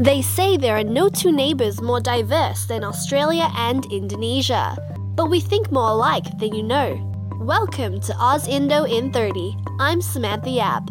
They say there are no two neighbours more diverse than Australia and Indonesia, but we think more alike than you know. Welcome to Oz Indo in 30. I'm Samantha Yap.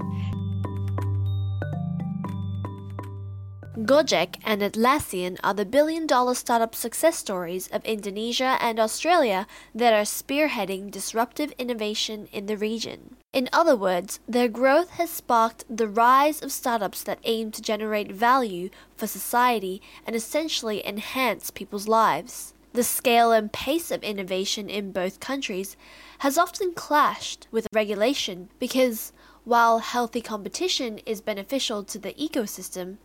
Gojek and Atlassian are the billion dollar startup success stories of Indonesia and Australia that are spearheading disruptive innovation in the region. In other words, their growth has sparked the rise of startups that aim to generate value for society and essentially enhance people's lives. The scale and pace of innovation in both countries has often clashed with regulation because, while healthy competition is beneficial to the ecosystem,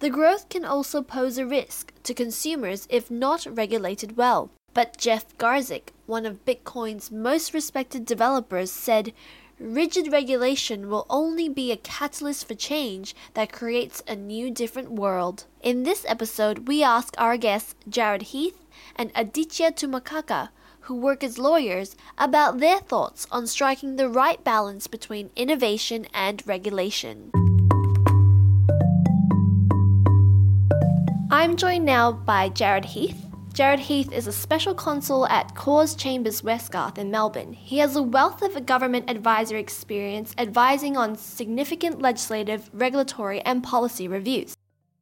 the growth can also pose a risk to consumers if not regulated well. But Jeff Garzik, one of Bitcoin's most respected developers, said rigid regulation will only be a catalyst for change that creates a new, different world. In this episode, we ask our guests Jared Heath and Aditya Tumakaka, who work as lawyers, about their thoughts on striking the right balance between innovation and regulation. I'm joined now by Jared Heath. Jared Heath is a special consul at Corrs Chambers Westgarth in Melbourne. He has a wealth of government advisory experience advising on significant legislative, regulatory, and policy reviews.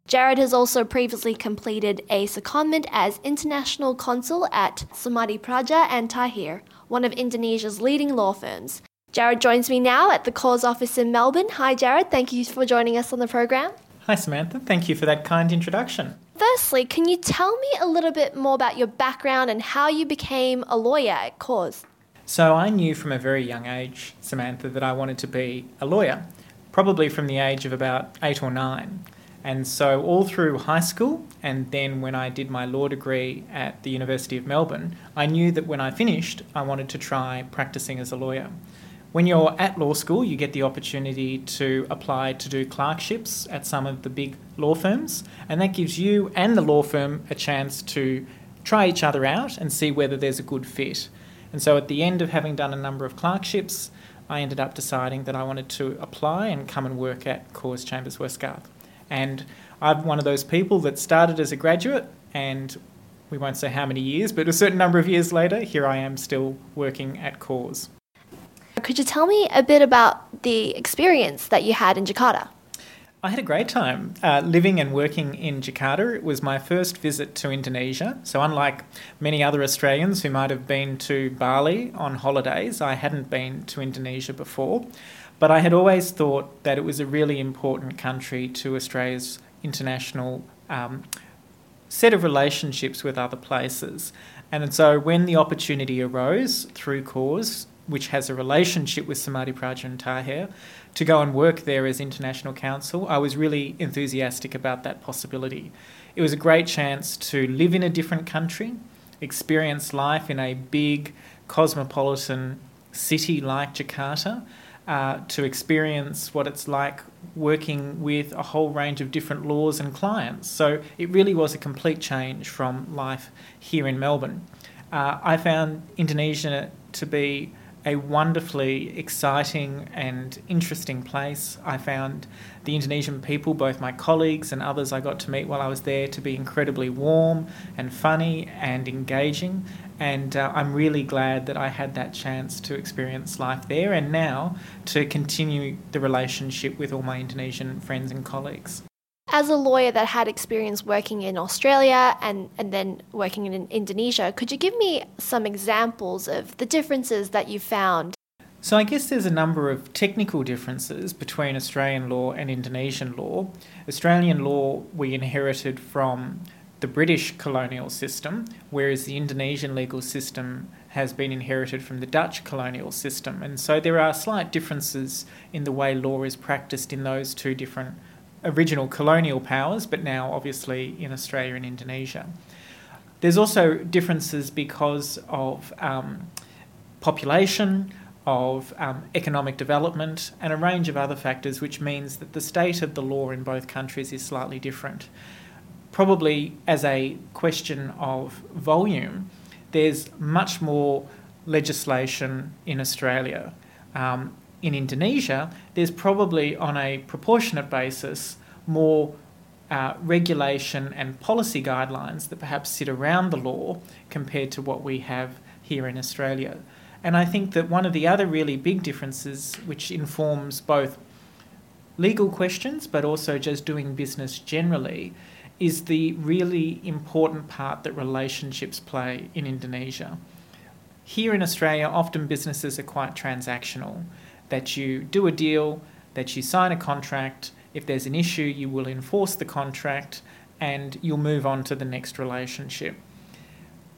Jared has also previously completed a secondment as international consul at Soemadipradja and Taher, one of Indonesia's leading law firms. Jared joins me now at the Corrs office in Melbourne. Hi, Jared. Thank you for joining us on the program. Hi, Samantha. Thank you for that kind introduction. Firstly, can you tell me a little bit more about your background and how you became a lawyer at Corrs? So, I knew from a very young age, Samantha, that I wanted to be a lawyer, probably from the age of about eight or nine. And so, all through high school, and then when I did my law degree at the University of Melbourne, I knew that when I finished, I wanted to try practicing as a lawyer. When you're at law school, you get the opportunity to apply to do clerkships at some of the big law firms, and that gives you and the law firm a chance to try each other out and see whether there's a good fit. And so at the end of having done a number of clerkships, I ended up deciding that I wanted to apply and come and work at Corrs Chambers Westgarth. And I'm one of those people that started as a graduate and we won't say how many years, but a certain number of years later, here I am still working at Corrs. Could you tell me a bit about the experience that you had in Jakarta? I had a great time uh, living and working in Jakarta. It was my first visit to Indonesia. So, unlike many other Australians who might have been to Bali on holidays, I hadn't been to Indonesia before. But I had always thought that it was a really important country to Australia's international um, set of relationships with other places. And so, when the opportunity arose through Corrs which has a relationship with Soemadipradja and Taher, to go and work there as international counsel, I was really enthusiastic about that possibility. It was a great chance to live in a different country, experience life in a big cosmopolitan city like Jakarta, uh, to experience what it's like working with a whole range of different laws and clients. So it really was a complete change from life here in Melbourne. Uh, I found Indonesia to be a wonderfully exciting and interesting place. I found the Indonesian people, both my colleagues and others I got to meet while I was there, to be incredibly warm and funny and engaging. And uh, I'm really glad that I had that chance to experience life there and now to continue the relationship with all my Indonesian friends and colleagues. As a lawyer that had experience working in Australia and, and then working in Indonesia, could you give me some examples of the differences that you found? So, I guess there's a number of technical differences between Australian law and Indonesian law. Australian law we inherited from the British colonial system, whereas the Indonesian legal system has been inherited from the Dutch colonial system. And so there are slight differences in the way law is practiced in those two different original colonial powers, but now obviously in Australia and Indonesia. There's also differences because of um, population, of um, economic development, and a range of other factors, which means that the state of the law in both countries is slightly different. Probably as a question of volume, there's much more legislation in Australia. Um, in Indonesia, there's probably on a proportionate basis more uh, regulation and policy guidelines that perhaps sit around the law compared to what we have here in Australia. And I think that one of the other really big differences, which informs both legal questions but also just doing business generally, is the really important part that relationships play in Indonesia. Here in Australia, often businesses are quite transactional, that you do a deal, that you sign a contract, if there's an issue, you will enforce the contract and you'll move on to the next relationship.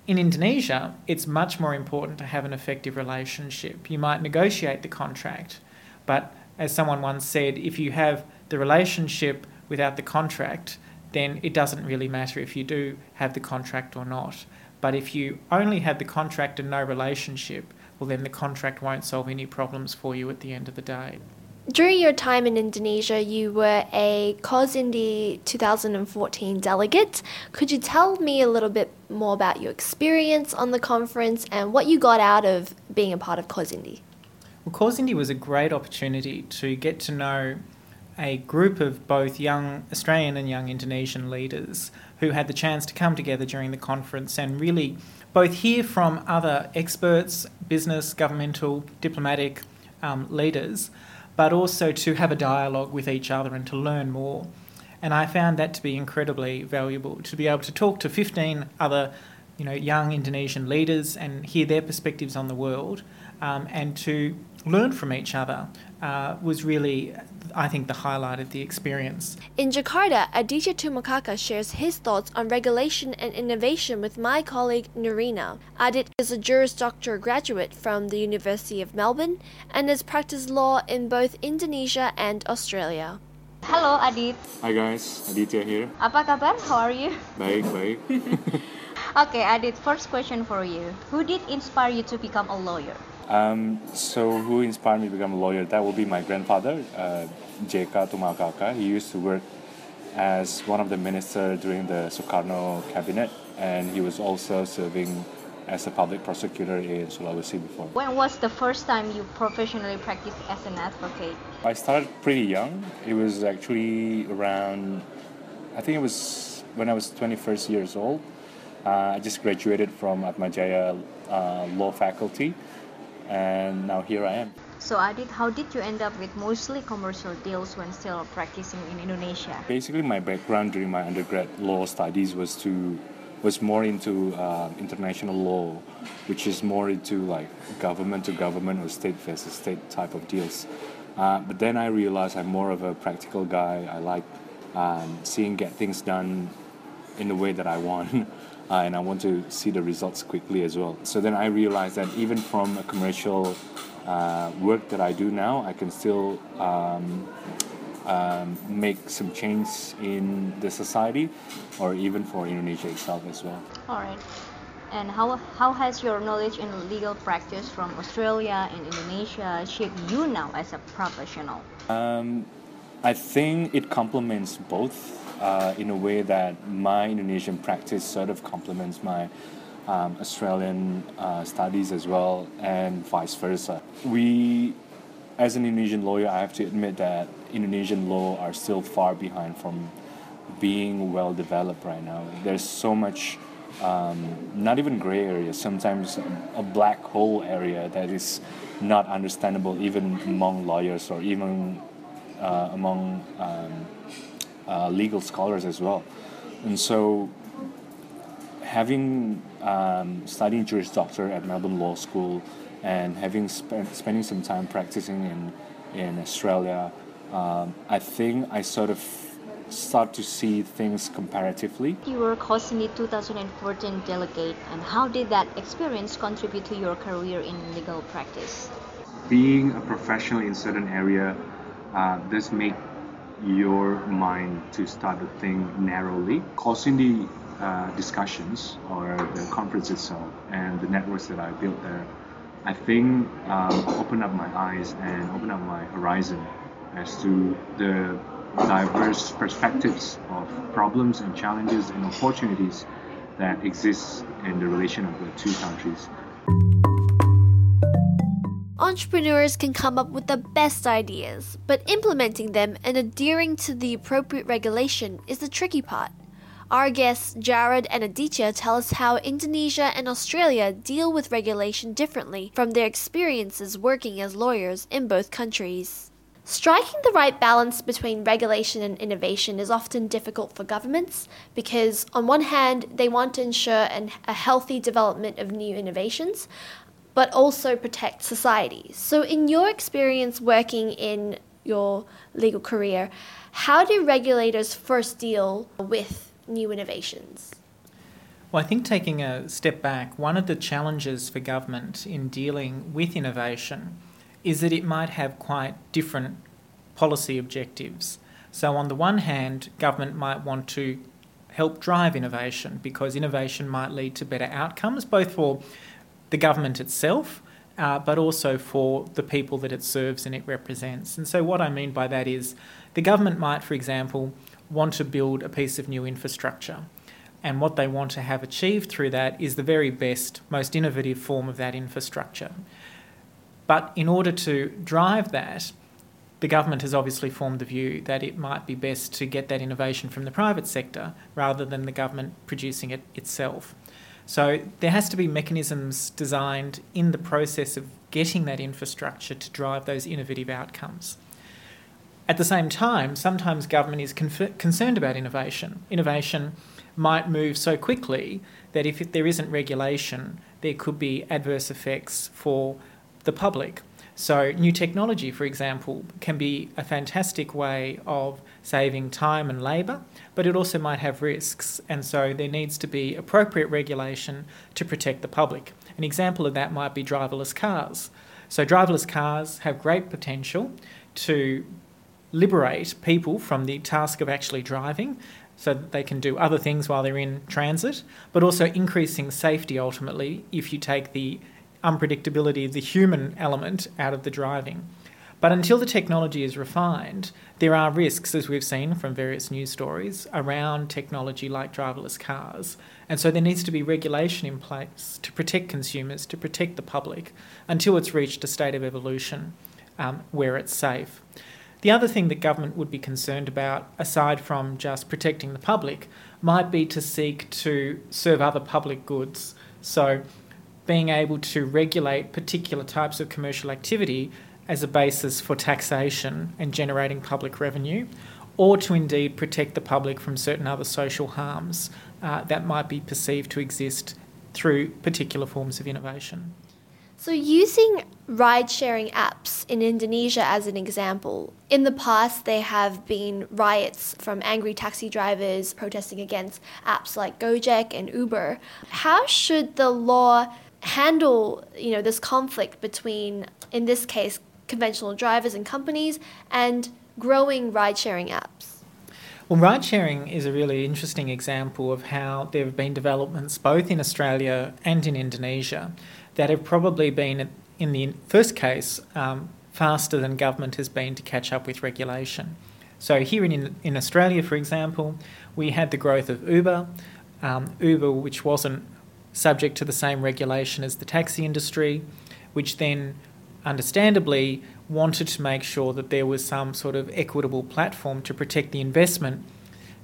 In Indonesia, it's much more important to have an effective relationship. You might negotiate the contract, but as someone once said, if you have the relationship without the contract, then it doesn't really matter if you do have the contract or not. But if you only have the contract and no relationship, well, then the contract won't solve any problems for you at the end of the day. During your time in Indonesia, you were a CAUSINDY 2014 delegate. Could you tell me a little bit more about your experience on the conference and what you got out of being a part of CAUSINDY? Well, CAUSINDY was a great opportunity to get to know a group of both young Australian and young Indonesian leaders who had the chance to come together during the conference and really both hear from other experts, business, governmental, diplomatic um, leaders, but also to have a dialogue with each other and to learn more. And I found that to be incredibly valuable to be able to talk to 15 other you know, young Indonesian leaders and hear their perspectives on the world um, and to learn from each other uh, was really, I think, the highlight of the experience. In Jakarta, Aditya Tumakaka shares his thoughts on regulation and innovation with my colleague Narina. Adit is a Juris Doctor graduate from the University of Melbourne and has practiced law in both Indonesia and Australia. Hello, Adit. Hi guys, Aditya here. Apa kabar? How are you? Baik, baik. okay, Adit, first question for you. Who did inspire you to become a lawyer? Um, so who inspired me to become a lawyer? That will be my grandfather, uh, J.K. Tumakaka. He used to work as one of the ministers during the Sukarno cabinet, and he was also serving as a public prosecutor in Sulawesi before. When was the first time you professionally practiced as an advocate? I started pretty young. It was actually around, I think it was when I was 21st years old. Uh, I just graduated from Atmajaya uh, Law Faculty and now here I am. So Adit, how did you end up with mostly commercial deals when still practicing in Indonesia? Basically, my background during my undergrad law studies was to was more into uh, international law, which is more into like government to government or state versus state type of deals. Uh, but then I realized I'm more of a practical guy. I like um, seeing get things done in the way that I want. uh, and I want to see the results quickly as well. So then I realized that even from a commercial uh, work that I do now, I can still um, um, make some change in the society or even for Indonesia itself as well. All right. And how, how has your knowledge in legal practice from Australia and Indonesia shaped you now as a professional? Um, I think it complements both uh, in a way that my Indonesian practice sort of complements my um, Australian uh, studies as well, and vice versa. We, as an Indonesian lawyer, I have to admit that Indonesian law are still far behind from being well developed right now. There's so much, um, not even gray area, sometimes a black hole area that is not understandable even among lawyers or even uh, among um, uh, legal scholars as well. And so, having um, studying Juris Doctor at Melbourne Law School and having spent spending some time practicing in in Australia, um, I think I sort of start to see things comparatively. You were CAUSINDY 2014 delegate, and how did that experience contribute to your career in legal practice? Being a professional in certain area uh, does make your mind to start to think narrowly. CAUSINDY uh, discussions or the conference itself and the networks that I built there, I think um, opened up my eyes and opened up my horizon as to the diverse perspectives of problems and challenges and opportunities that exist in the relation of the two countries. Entrepreneurs can come up with the best ideas, but implementing them and adhering to the appropriate regulation is the tricky part. Our guests, Jared and Aditya, tell us how Indonesia and Australia deal with regulation differently from their experiences working as lawyers in both countries. Striking the right balance between regulation and innovation is often difficult for governments because, on one hand, they want to ensure an, a healthy development of new innovations, but also protect society. So, in your experience working in your legal career, how do regulators first deal with new innovations? Well, I think taking a step back, one of the challenges for government in dealing with innovation is that it might have quite different policy objectives. So, on the one hand, government might want to help drive innovation because innovation might lead to better outcomes, both for the government itself, uh, but also for the people that it serves and it represents. And so, what I mean by that is the government might, for example, want to build a piece of new infrastructure. And what they want to have achieved through that is the very best, most innovative form of that infrastructure. But in order to drive that, the government has obviously formed the view that it might be best to get that innovation from the private sector rather than the government producing it itself. So there has to be mechanisms designed in the process of getting that infrastructure to drive those innovative outcomes. At the same time, sometimes government is concerned about innovation. Innovation might move so quickly that if there isn't regulation, there could be adverse effects for the public. So, new technology, for example, can be a fantastic way of saving time and labour, but it also might have risks, and so there needs to be appropriate regulation to protect the public. An example of that might be driverless cars. So, driverless cars have great potential to liberate people from the task of actually driving so that they can do other things while they're in transit, but also increasing safety ultimately if you take the unpredictability of the human element out of the driving. But until the technology is refined, there are risks, as we've seen from various news stories, around technology like driverless cars. And so there needs to be regulation in place to protect consumers, to protect the public, until it's reached a state of evolution um, where it's safe. The other thing that government would be concerned about, aside from just protecting the public, might be to seek to serve other public goods. So, being able to regulate particular types of commercial activity as a basis for taxation and generating public revenue, or to indeed protect the public from certain other social harms uh, that might be perceived to exist through particular forms of innovation. So, using ride sharing apps in Indonesia as an example, in the past there have been riots from angry taxi drivers protesting against apps like Gojek and Uber. How should the law handle you know, this conflict between, in this case, conventional drivers and companies and growing ride sharing apps? Well, ride sharing is a really interesting example of how there have been developments both in Australia and in Indonesia that have probably been, in the first case, um, faster than government has been to catch up with regulation. So, here in, in Australia, for example, we had the growth of Uber. Um, Uber, which wasn't subject to the same regulation as the taxi industry, which then understandably wanted to make sure that there was some sort of equitable platform to protect the investment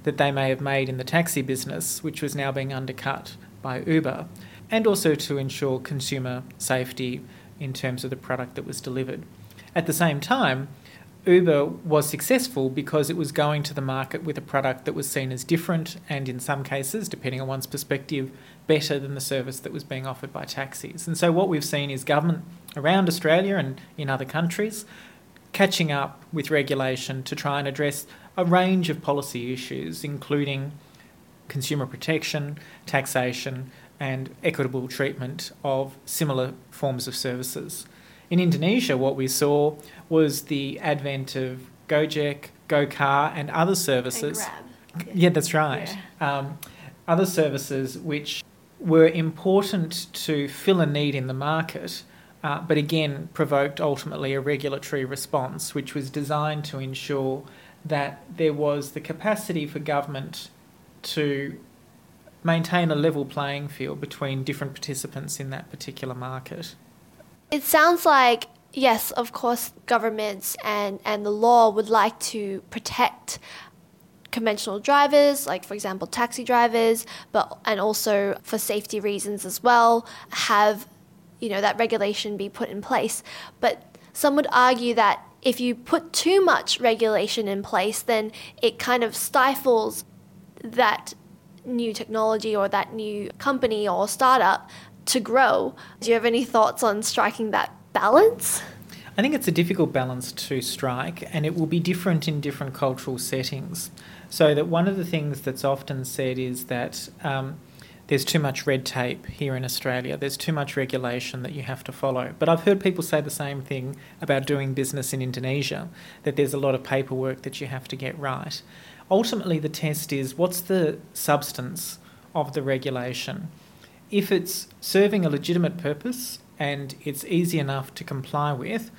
that they may have made in the taxi business, which was now being undercut by Uber and also to ensure consumer safety in terms of the product that was delivered. At the same time, Uber was successful because it was going to the market with a product that was seen as different and, in some cases, depending on one's perspective, better than the service that was being offered by taxis. And so, what we've seen is government around Australia and in other countries catching up with regulation to try and address a range of policy issues, including consumer protection, taxation, and equitable treatment of similar forms of services. In Indonesia, what we saw was the advent of Gojek, GoCar, and other services. And yeah. yeah. that's right. Yeah. Um, other services which were important to fill a need in the market, uh, but again provoked ultimately a regulatory response, which was designed to ensure that there was the capacity for government to maintain a level playing field between different participants in that particular market. It sounds like yes, of course, governments and, and the law would like to protect conventional drivers, like for example taxi drivers, but and also for safety reasons as well, have you know that regulation be put in place. But some would argue that if you put too much regulation in place, then it kind of stifles that new technology or that new company or startup to grow. Do you have any thoughts on striking that balance? I think it's a difficult balance to strike, and it will be different in different cultural settings. So, that one of the things that's often said is that um, there's too much red tape here in Australia, there's too much regulation that you have to follow. But I've heard people say the same thing about doing business in Indonesia, that there's a lot of paperwork that you have to get right. Ultimately, the test is what's the substance of the regulation? If it's serving a legitimate purpose and it's easy enough to comply with,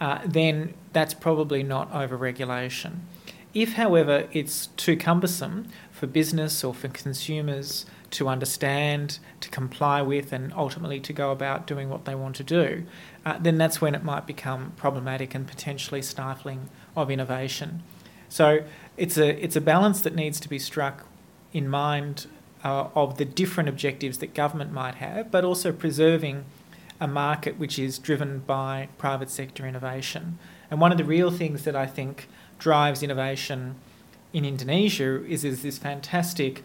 uh, then that's probably not over regulation. If, however, it's too cumbersome for business or for consumers to understand, to comply with, and ultimately to go about doing what they want to do, uh, then that's when it might become problematic and potentially stifling of innovation. So it's a it's a balance that needs to be struck in mind uh, of the different objectives that government might have, but also preserving a market which is driven by private sector innovation. And one of the real things that I think drives innovation in Indonesia is, is this fantastic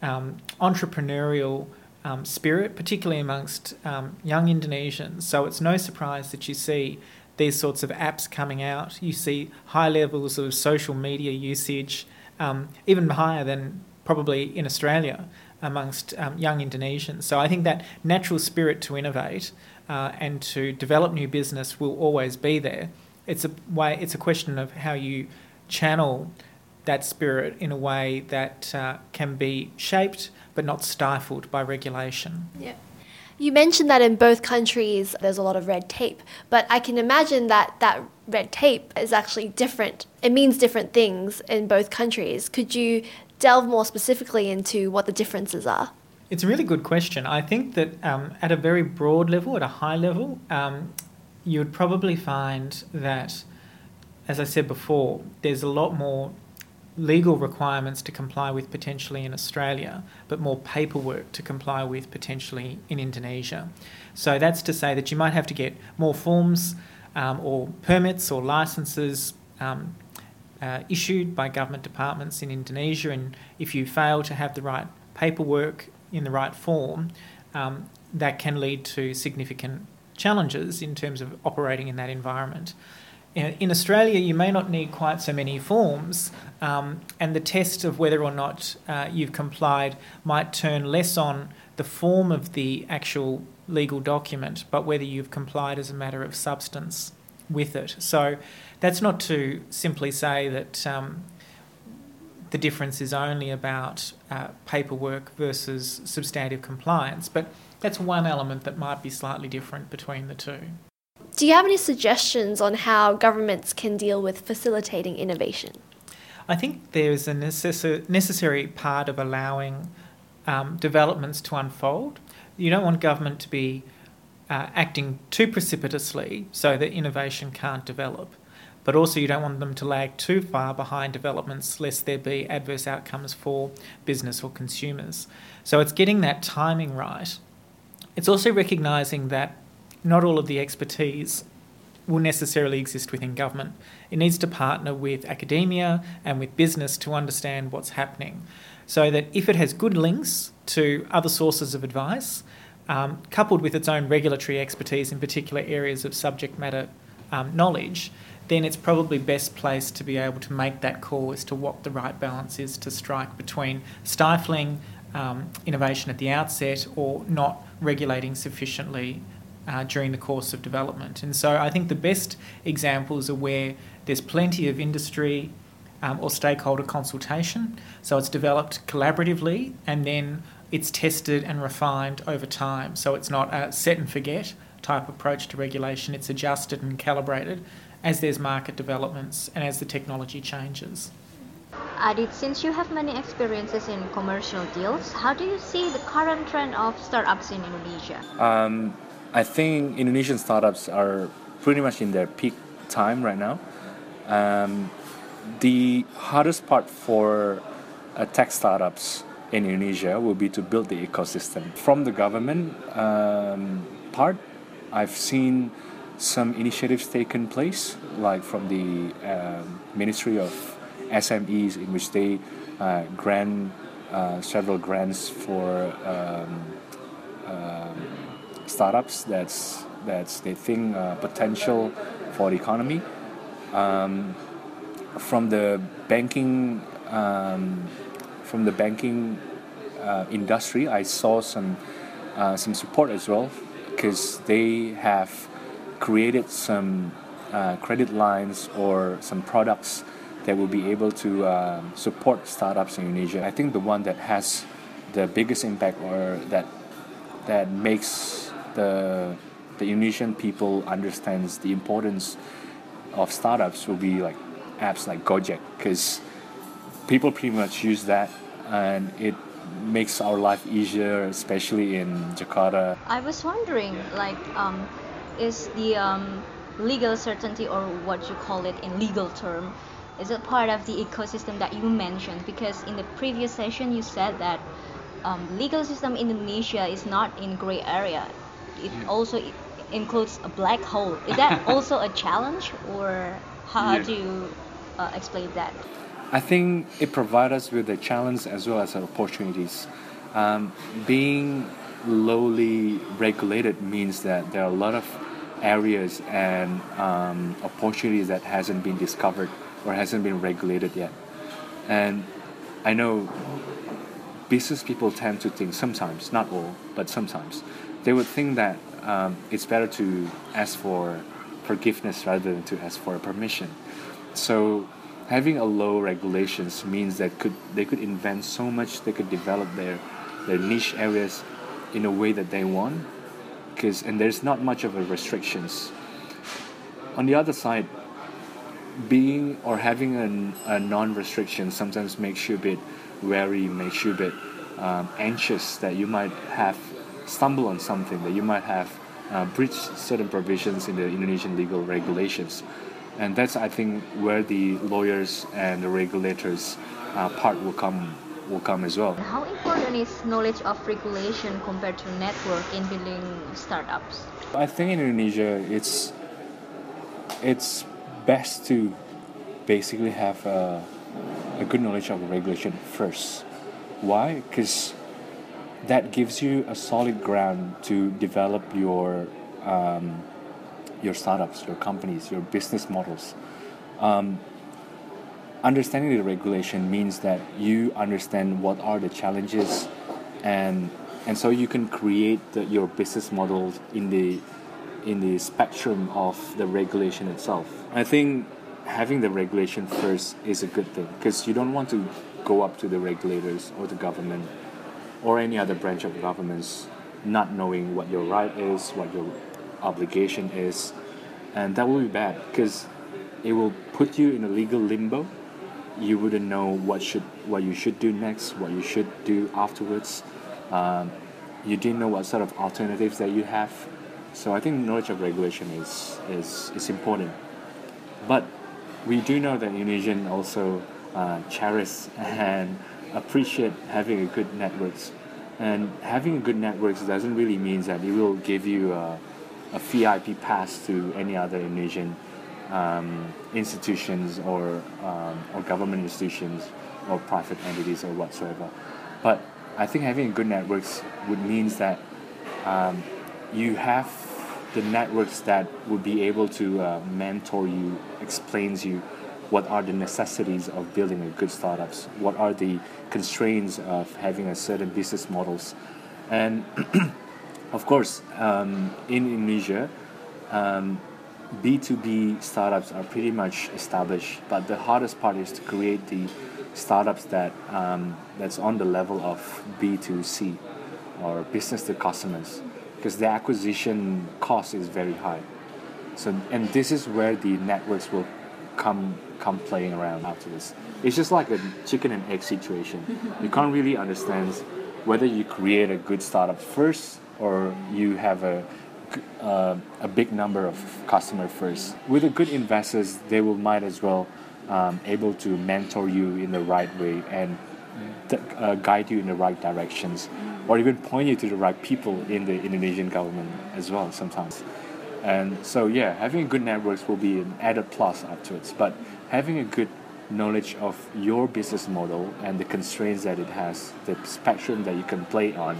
um, entrepreneurial um, spirit, particularly amongst um, young Indonesians. So it's no surprise that you see these sorts of apps coming out. You see high levels of social media usage, um, even higher than probably in Australia amongst um, young Indonesians. So I think that natural spirit to innovate uh, and to develop new business will always be there. It's a way. It's a question of how you channel that spirit in a way that uh, can be shaped but not stifled by regulation. Yeah. You mentioned that in both countries there's a lot of red tape, but I can imagine that that red tape is actually different. It means different things in both countries. Could you delve more specifically into what the differences are? It's a really good question. I think that um, at a very broad level, at a high level, um, you would probably find that, as I said before, there's a lot more legal requirements to comply with potentially in Australia, but more paperwork to comply with potentially in Indonesia. So that's to say that you might have to get more forms um, or permits or licenses um, uh, issued by government departments in Indonesia, and if you fail to have the right paperwork in the right form, um, that can lead to significant challenges in terms of operating in that environment. In Australia, you may not need quite so many forms, um, and the test of whether or not uh, you've complied might turn less on the form of the actual legal document, but whether you've complied as a matter of substance with it. So that's not to simply say that um, the difference is only about uh, paperwork versus substantive compliance, but that's one element that might be slightly different between the two. Do you have any suggestions on how governments can deal with facilitating innovation? I think there's a necess- necessary part of allowing um, developments to unfold. You don't want government to be uh, acting too precipitously so that innovation can't develop, but also you don't want them to lag too far behind developments lest there be adverse outcomes for business or consumers. So it's getting that timing right. It's also recognising that not all of the expertise will necessarily exist within government. It needs to partner with academia and with business to understand what's happening. So that if it has good links to other sources of advice, um, coupled with its own regulatory expertise in particular areas of subject matter um, knowledge, then it's probably best placed to be able to make that call as to what the right balance is to strike between stifling um, innovation at the outset or not regulating sufficiently uh, during the course of development. And so I think the best examples are where there's plenty of industry um, or stakeholder consultation. So it's developed collaboratively and then it's tested and refined over time. So it's not a set and forget type approach to regulation, it's adjusted and calibrated as there's market developments and as the technology changes. Adit, since you have many experiences in commercial deals, how do you see the current trend of startups in Indonesia? Um, I think Indonesian startups are pretty much in their peak time right now. Um, the hardest part for uh, tech startups in Indonesia will be to build the ecosystem. From the government um, part, I've seen some initiatives taken place, like from the um, Ministry of SMEs, in which they uh, grant uh, several grants for um, um startups that's that's they think uh, potential for the economy. Um, from the banking um, from the banking uh, industry, I saw some uh, some support as well because they have created some uh, credit lines or some products that will be able to um, support startups in Indonesia. I think the one that has the biggest impact or that that makes the the Indonesian people understands the importance of startups will be like apps like Gojek because people pretty much use that and it makes our life easier, especially in Jakarta. I was wondering, like, um, is the um, legal certainty or what you call it in legal term, is it part of the ecosystem that you mentioned? Because in the previous session you said that um, legal system in Indonesia is not in gray area. It also includes a black hole. Is that also a challenge, or how Yeah. do you uh, explain that? I think it provides us with a challenge as well as opportunities. Um, being lowly regulated means that there are a lot of areas and um, opportunities that hasn't been discovered or hasn't been regulated yet. And I know business people tend to think sometimes, not all, but sometimes, they would think that um, it's better to ask for forgiveness rather than to ask for permission. So having a low regulations means that could they could invent so much, they could develop their their niche areas in a way that they want, because and there's not much of a restrictions. On the other side, being or having an, a non-restriction sometimes makes you a bit wary, makes you a bit um, anxious that you might have stumble on something, that you might have uh, breached certain provisions in the Indonesian legal regulations. And that's, I think, where the lawyers and the regulators uh, part will come will come as well. How important is knowledge of regulation compared to network in building startups? I think in Indonesia, it's it's best to basically have a, a good knowledge of regulation first. Why? Because that gives you a solid ground to develop your um, your startups, your companies, your business models. Um, understanding the regulation means that you understand what are the challenges and and so you can create the, your business model in the in the spectrum of the regulation itself. I think having the regulation first is a good thing because you don't want to go up to the regulators or the government or any other branch of governments not knowing what your right is, what your obligation is, and that will be bad because it will put you in a legal limbo. You wouldn't know what should what you should do next, what you should do afterwards. Um, you didn't know what sort of alternatives that you have. So I think knowledge of regulation is is, is important. But we do know that Indonesian also uh, cherish and appreciate having a good networks. And having a good networks doesn't really mean that it will give you a, a VIP pass to any other Indonesian um, institutions or, um, or government institutions or private entities or whatsoever. But I think having good networks would means that um, you have the networks that would be able to uh, mentor you, explains you what are the necessities of building a good startups, what are the constraints of having a certain business models, and of course um, in Indonesia. Um, B2B startups are pretty much established, but the hardest part is to create the startups that um, that's on the level of B2C or business to customers because the acquisition cost is very high. So and this is where the networks will come come playing around after this. It's just like a chicken and egg situation. You can't really understand whether you create a good startup first or you have a uh, a big number of customer first. With the good investors, they will might as well um, able to mentor you in the right way and th- uh, guide you in the right directions, or even point you to the right people in the Indonesian government as well sometimes. And so yeah, having good networks will be an added plus afterwards. But having a good knowledge of your business model and the constraints that it has, the spectrum that you can play on,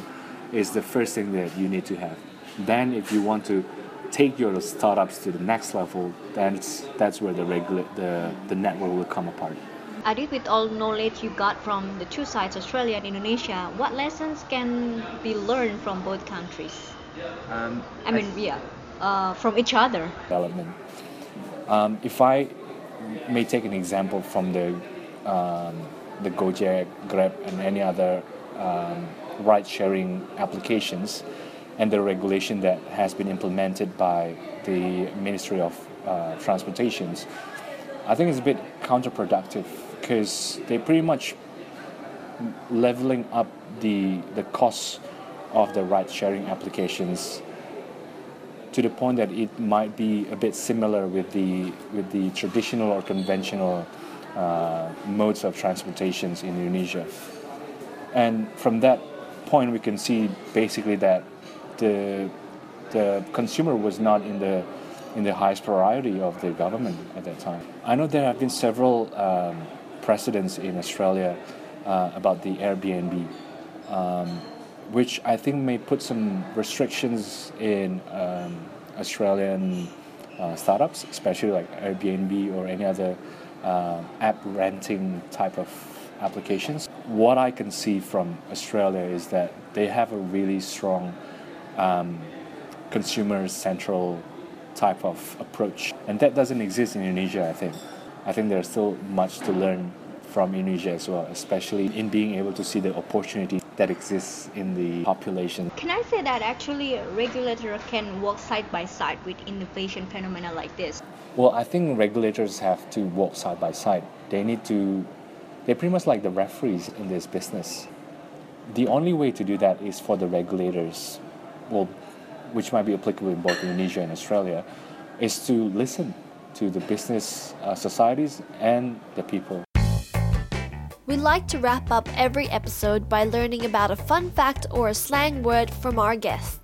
is the first thing that you need to have. Then, if you want to take your startups to the next level, then that's where the regula- the the network will come apart. I Adit, with all knowledge you got from the two sides, Australia and Indonesia, what lessons can be learned from both countries? Um, I mean, yeah, uh, from each other. Development. Um, if I may take an example from the um, the Gojek, Grab, and any other um, ride-sharing applications, and the regulation that has been implemented by the Ministry of uh, Transportations, I think it's a bit counterproductive because they pretty much leveling up the the costs of the ride-sharing applications to the point that it might be a bit similar with the with the traditional or conventional uh, modes of transportations in Indonesia. And from that point, we can see basically that the the consumer was not in the in the highest priority of the government at that time. I know there have been several um, precedents in Australia uh, about the Airbnb. Um, which I think may put some restrictions in um, Australian uh, startups, especially like Airbnb or any other uh, app renting type of applications. What I can see from Australia is that they have a really strong um, consumer central type of approach, and that doesn't exist in Indonesia. I think. I think there's still much to learn from Indonesia as well, especially in being able to see the opportunity that exists in the population. Can I say that actually a regulator can work side by side with innovation phenomena like this? Well, I think regulators have to walk side by side. They need to, they're pretty much like the referees in this business. The only way to do that is for the regulators, well, which might be applicable in both Indonesia and Australia, is to listen to the business uh, societies and the people. We like to wrap up every episode by learning about a fun fact or a slang word from our guests.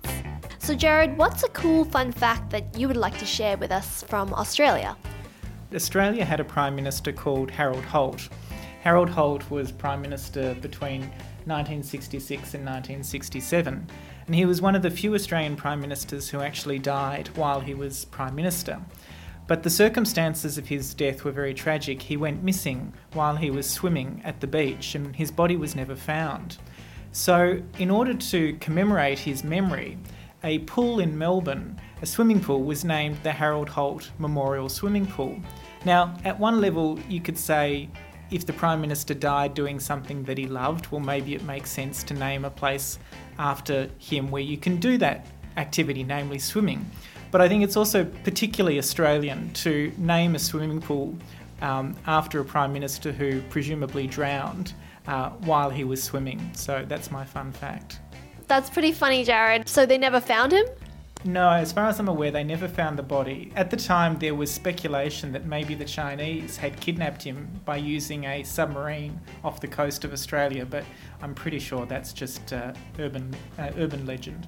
So, Jared, what's a cool fun fact that you would like to share with us from Australia? Australia had a Prime Minister called Harold Holt. Harold Holt was Prime Minister between 1966 and 1967, and he was one of the few Australian Prime Ministers who actually died while he was Prime Minister. But the circumstances of his death were very tragic. He went missing while he was swimming at the beach and his body was never found. So, in order to commemorate his memory, a pool in Melbourne, a swimming pool, was named the Harold Holt Memorial Swimming Pool. Now, at one level, you could say if the Prime Minister died doing something that he loved, well, maybe it makes sense to name a place after him where you can do that activity, namely swimming. But I think it's also particularly Australian to name a swimming pool um, after a Prime Minister who presumably drowned uh, while he was swimming. So that's my fun fact. That's pretty funny, Jared. So they never found him? No, as far as I'm aware, they never found the body. At the time, there was speculation that maybe the Chinese had kidnapped him by using a submarine off the coast of Australia, but I'm pretty sure that's just uh, urban uh, urban legend.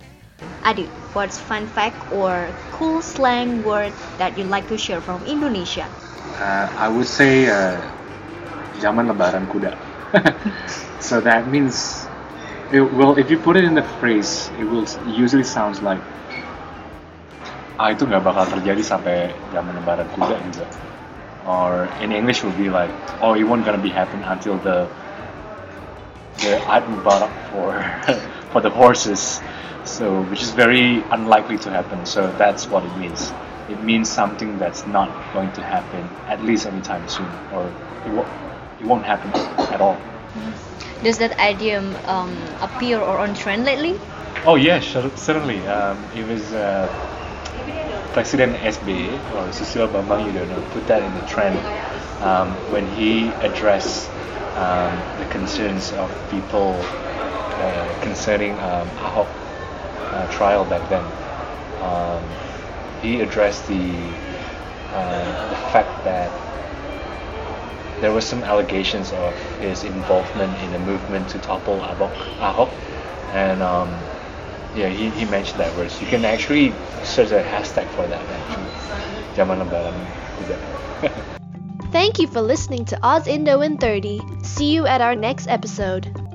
Adit, what's fun fact or cool slang word that you'd like to share from Indonesia? Uh, I would say uh, zaman lebaran kuda. so that means, it, well, if you put it in the phrase, it will usually sounds like ah itu nggak bakal terjadi sampai zaman lebaran kuda juga. Or in English would be like, oh, it won't gonna be happen until the the Eid up for for the horses. So, which is very unlikely to happen. So that's what it means. It means something that's not going to happen at least anytime soon, or it, wo- it won't happen at all. Does that idiom um, appear or on trend lately? Oh yeah, sure, certainly. Um, it was uh, President SB or Susilo Bambang Yudhoyono put that in the trend um, when he addressed um, the concerns of people uh, concerning um, Ahok uh, trial back then. um, he addressed the, uh, the fact that there were some allegations of his involvement in a movement to topple Ahok, Ahok and um, yeah, he, he mentioned that verse. You can actually search a hashtag for that actually. Thank you for listening to Oz Indo in 30. See you at our next episode.